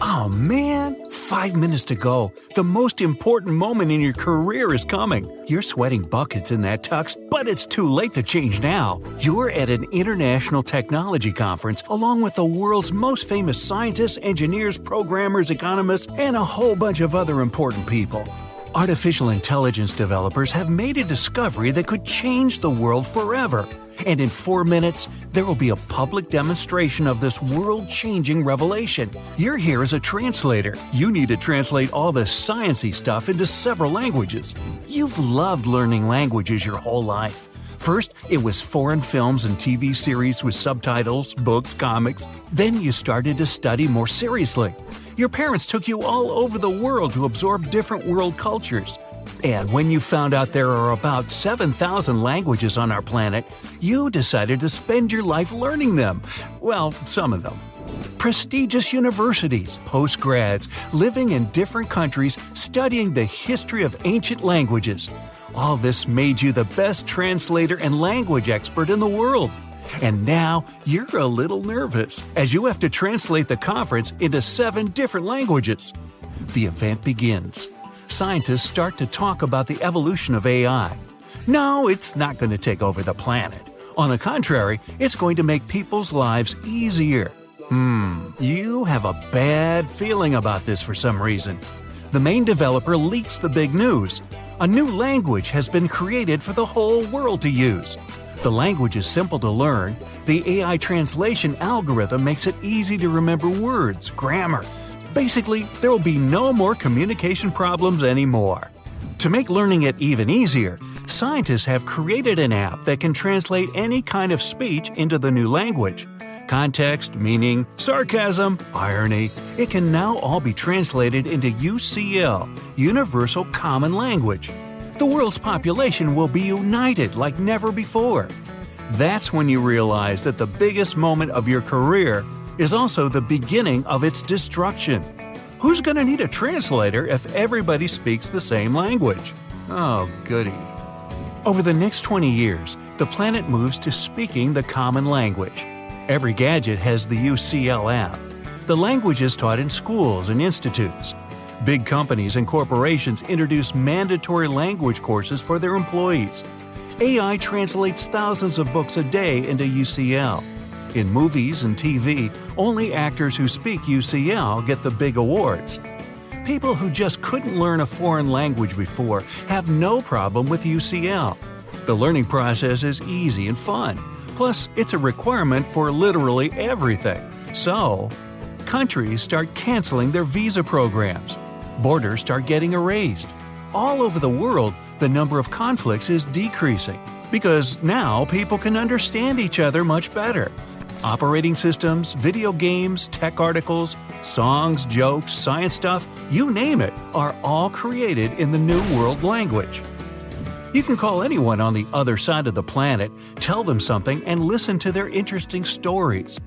Oh man, five minutes to go. The most important moment in your career is coming. You're sweating buckets in that tux, but it's too late to change now. You're at an international technology conference along with the world's most famous scientists, engineers, programmers, economists, and a whole bunch of other important people. Artificial intelligence developers have made a discovery that could change the world forever. And in four minutes, there will be a public demonstration of this world changing revelation. You're here as a translator. You need to translate all this sciency stuff into several languages. You've loved learning languages your whole life. First, it was foreign films and TV series with subtitles, books, comics. Then you started to study more seriously. Your parents took you all over the world to absorb different world cultures. And when you found out there are about 7,000 languages on our planet, you decided to spend your life learning them. Well, some of them. Prestigious universities, postgrads, living in different countries, studying the history of ancient languages. All this made you the best translator and language expert in the world. And now you're a little nervous as you have to translate the conference into seven different languages. The event begins. Scientists start to talk about the evolution of AI. No, it's not going to take over the planet. On the contrary, it's going to make people's lives easier. Hmm, you have a bad feeling about this for some reason. The main developer leaks the big news. A new language has been created for the whole world to use. The language is simple to learn. The AI translation algorithm makes it easy to remember words, grammar. Basically, there will be no more communication problems anymore. To make learning it even easier, scientists have created an app that can translate any kind of speech into the new language. Context, meaning, sarcasm, irony, it can now all be translated into UCL, Universal Common Language. The world's population will be united like never before. That's when you realize that the biggest moment of your career is also the beginning of its destruction. Who's going to need a translator if everybody speaks the same language? Oh, goody. Over the next 20 years, the planet moves to speaking the common language. Every gadget has the UCL app. The language is taught in schools and institutes. Big companies and corporations introduce mandatory language courses for their employees. AI translates thousands of books a day into UCL. In movies and TV, only actors who speak UCL get the big awards. People who just couldn't learn a foreign language before have no problem with UCL. The learning process is easy and fun. Plus, it's a requirement for literally everything. So, countries start canceling their visa programs. Borders start getting erased. All over the world, the number of conflicts is decreasing because now people can understand each other much better. Operating systems, video games, tech articles, songs, jokes, science stuff, you name it, are all created in the New World language. You can call anyone on the other side of the planet, tell them something, and listen to their interesting stories.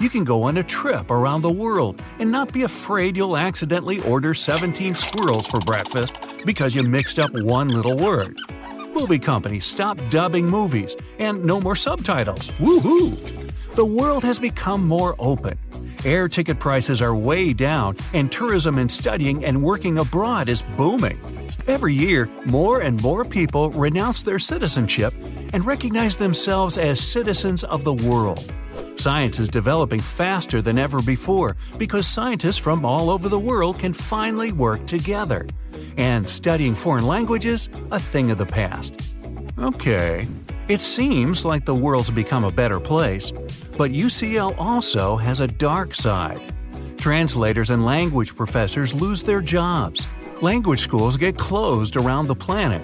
You can go on a trip around the world and not be afraid you'll accidentally order 17 squirrels for breakfast because you mixed up one little word. Movie companies stop dubbing movies and no more subtitles. Woohoo! The world has become more open. Air ticket prices are way down, and tourism and studying and working abroad is booming. Every year, more and more people renounce their citizenship and recognize themselves as citizens of the world. Science is developing faster than ever before because scientists from all over the world can finally work together. And studying foreign languages, a thing of the past. Okay, it seems like the world's become a better place, but UCL also has a dark side. Translators and language professors lose their jobs. Language schools get closed around the planet.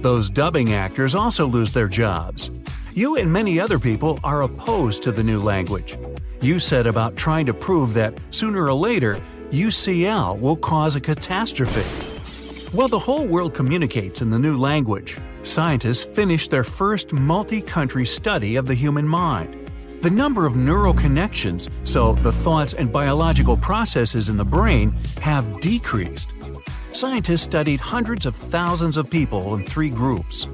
Those dubbing actors also lose their jobs. You and many other people are opposed to the new language. You said about trying to prove that sooner or later, UCL will cause a catastrophe. While the whole world communicates in the new language, scientists finished their first multi country study of the human mind. The number of neural connections, so the thoughts and biological processes in the brain, have decreased. Scientists studied hundreds of thousands of people in three groups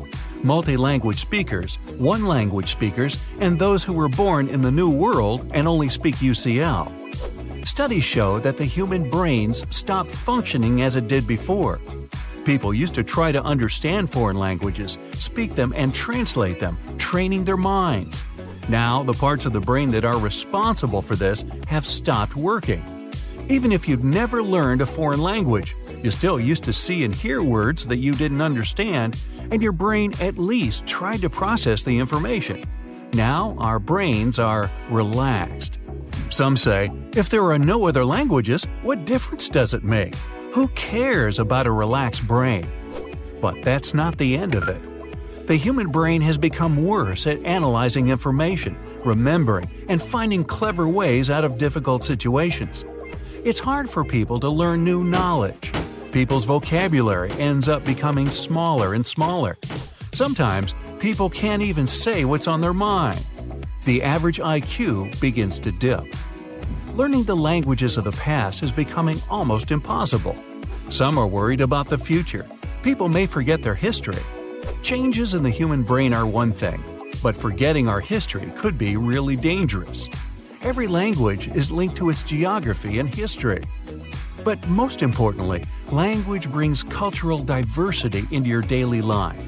multi language speakers, one language speakers, and those who were born in the New World and only speak UCL. Studies show that the human brains stopped functioning as it did before. People used to try to understand foreign languages, speak them, and translate them, training their minds. Now, the parts of the brain that are responsible for this have stopped working. Even if you've never learned a foreign language, you still used to see and hear words that you didn't understand, and your brain at least tried to process the information. Now, our brains are relaxed. Some say, if there are no other languages, what difference does it make? Who cares about a relaxed brain? But that's not the end of it. The human brain has become worse at analyzing information, remembering, and finding clever ways out of difficult situations. It's hard for people to learn new knowledge. People's vocabulary ends up becoming smaller and smaller. Sometimes, people can't even say what's on their mind. The average IQ begins to dip. Learning the languages of the past is becoming almost impossible. Some are worried about the future. People may forget their history. Changes in the human brain are one thing, but forgetting our history could be really dangerous. Every language is linked to its geography and history. But most importantly, language brings cultural diversity into your daily life.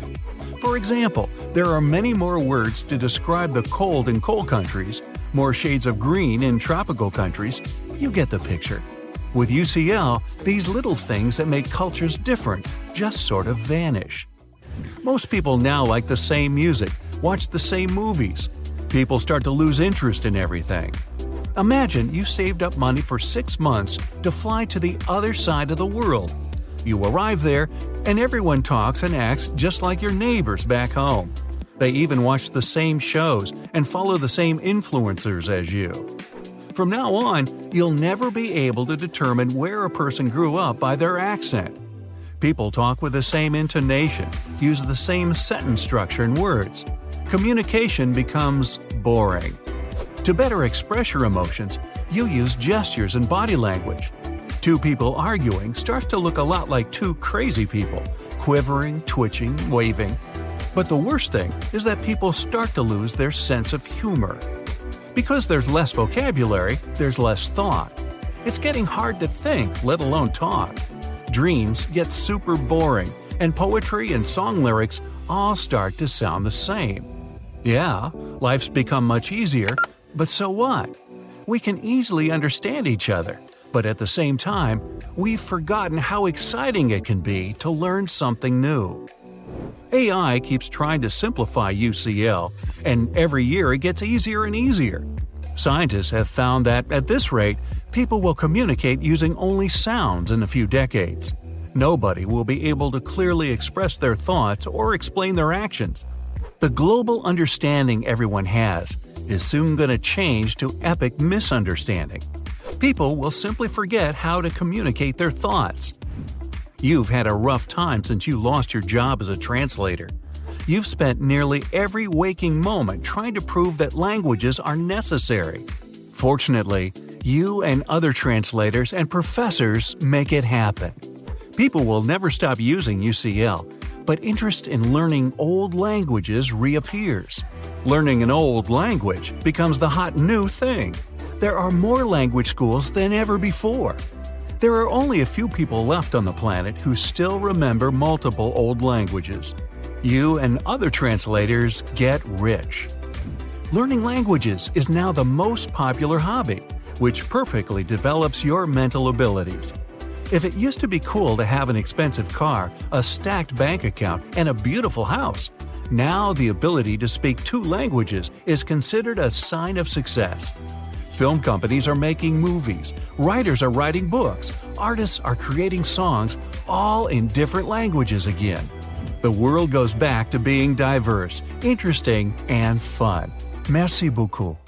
For example, there are many more words to describe the cold in cold countries more shades of green in tropical countries, you get the picture. With UCL, these little things that make cultures different just sort of vanish. Most people now like the same music, watch the same movies. People start to lose interest in everything. Imagine you saved up money for six months to fly to the other side of the world. You arrive there, and everyone talks and acts just like your neighbors back home. They even watch the same shows and follow the same influencers as you. From now on, you'll never be able to determine where a person grew up by their accent. People talk with the same intonation, use the same sentence structure and words. Communication becomes boring. To better express your emotions, you use gestures and body language. Two people arguing starts to look a lot like two crazy people, quivering, twitching, waving, but the worst thing is that people start to lose their sense of humor. Because there's less vocabulary, there's less thought. It's getting hard to think, let alone talk. Dreams get super boring, and poetry and song lyrics all start to sound the same. Yeah, life's become much easier, but so what? We can easily understand each other, but at the same time, we've forgotten how exciting it can be to learn something new. AI keeps trying to simplify UCL, and every year it gets easier and easier. Scientists have found that, at this rate, people will communicate using only sounds in a few decades. Nobody will be able to clearly express their thoughts or explain their actions. The global understanding everyone has is soon going to change to epic misunderstanding. People will simply forget how to communicate their thoughts. You've had a rough time since you lost your job as a translator. You've spent nearly every waking moment trying to prove that languages are necessary. Fortunately, you and other translators and professors make it happen. People will never stop using UCL, but interest in learning old languages reappears. Learning an old language becomes the hot new thing. There are more language schools than ever before. There are only a few people left on the planet who still remember multiple old languages. You and other translators get rich. Learning languages is now the most popular hobby, which perfectly develops your mental abilities. If it used to be cool to have an expensive car, a stacked bank account, and a beautiful house, now the ability to speak two languages is considered a sign of success. Film companies are making movies, writers are writing books, artists are creating songs, all in different languages again. The world goes back to being diverse, interesting, and fun. Merci beaucoup.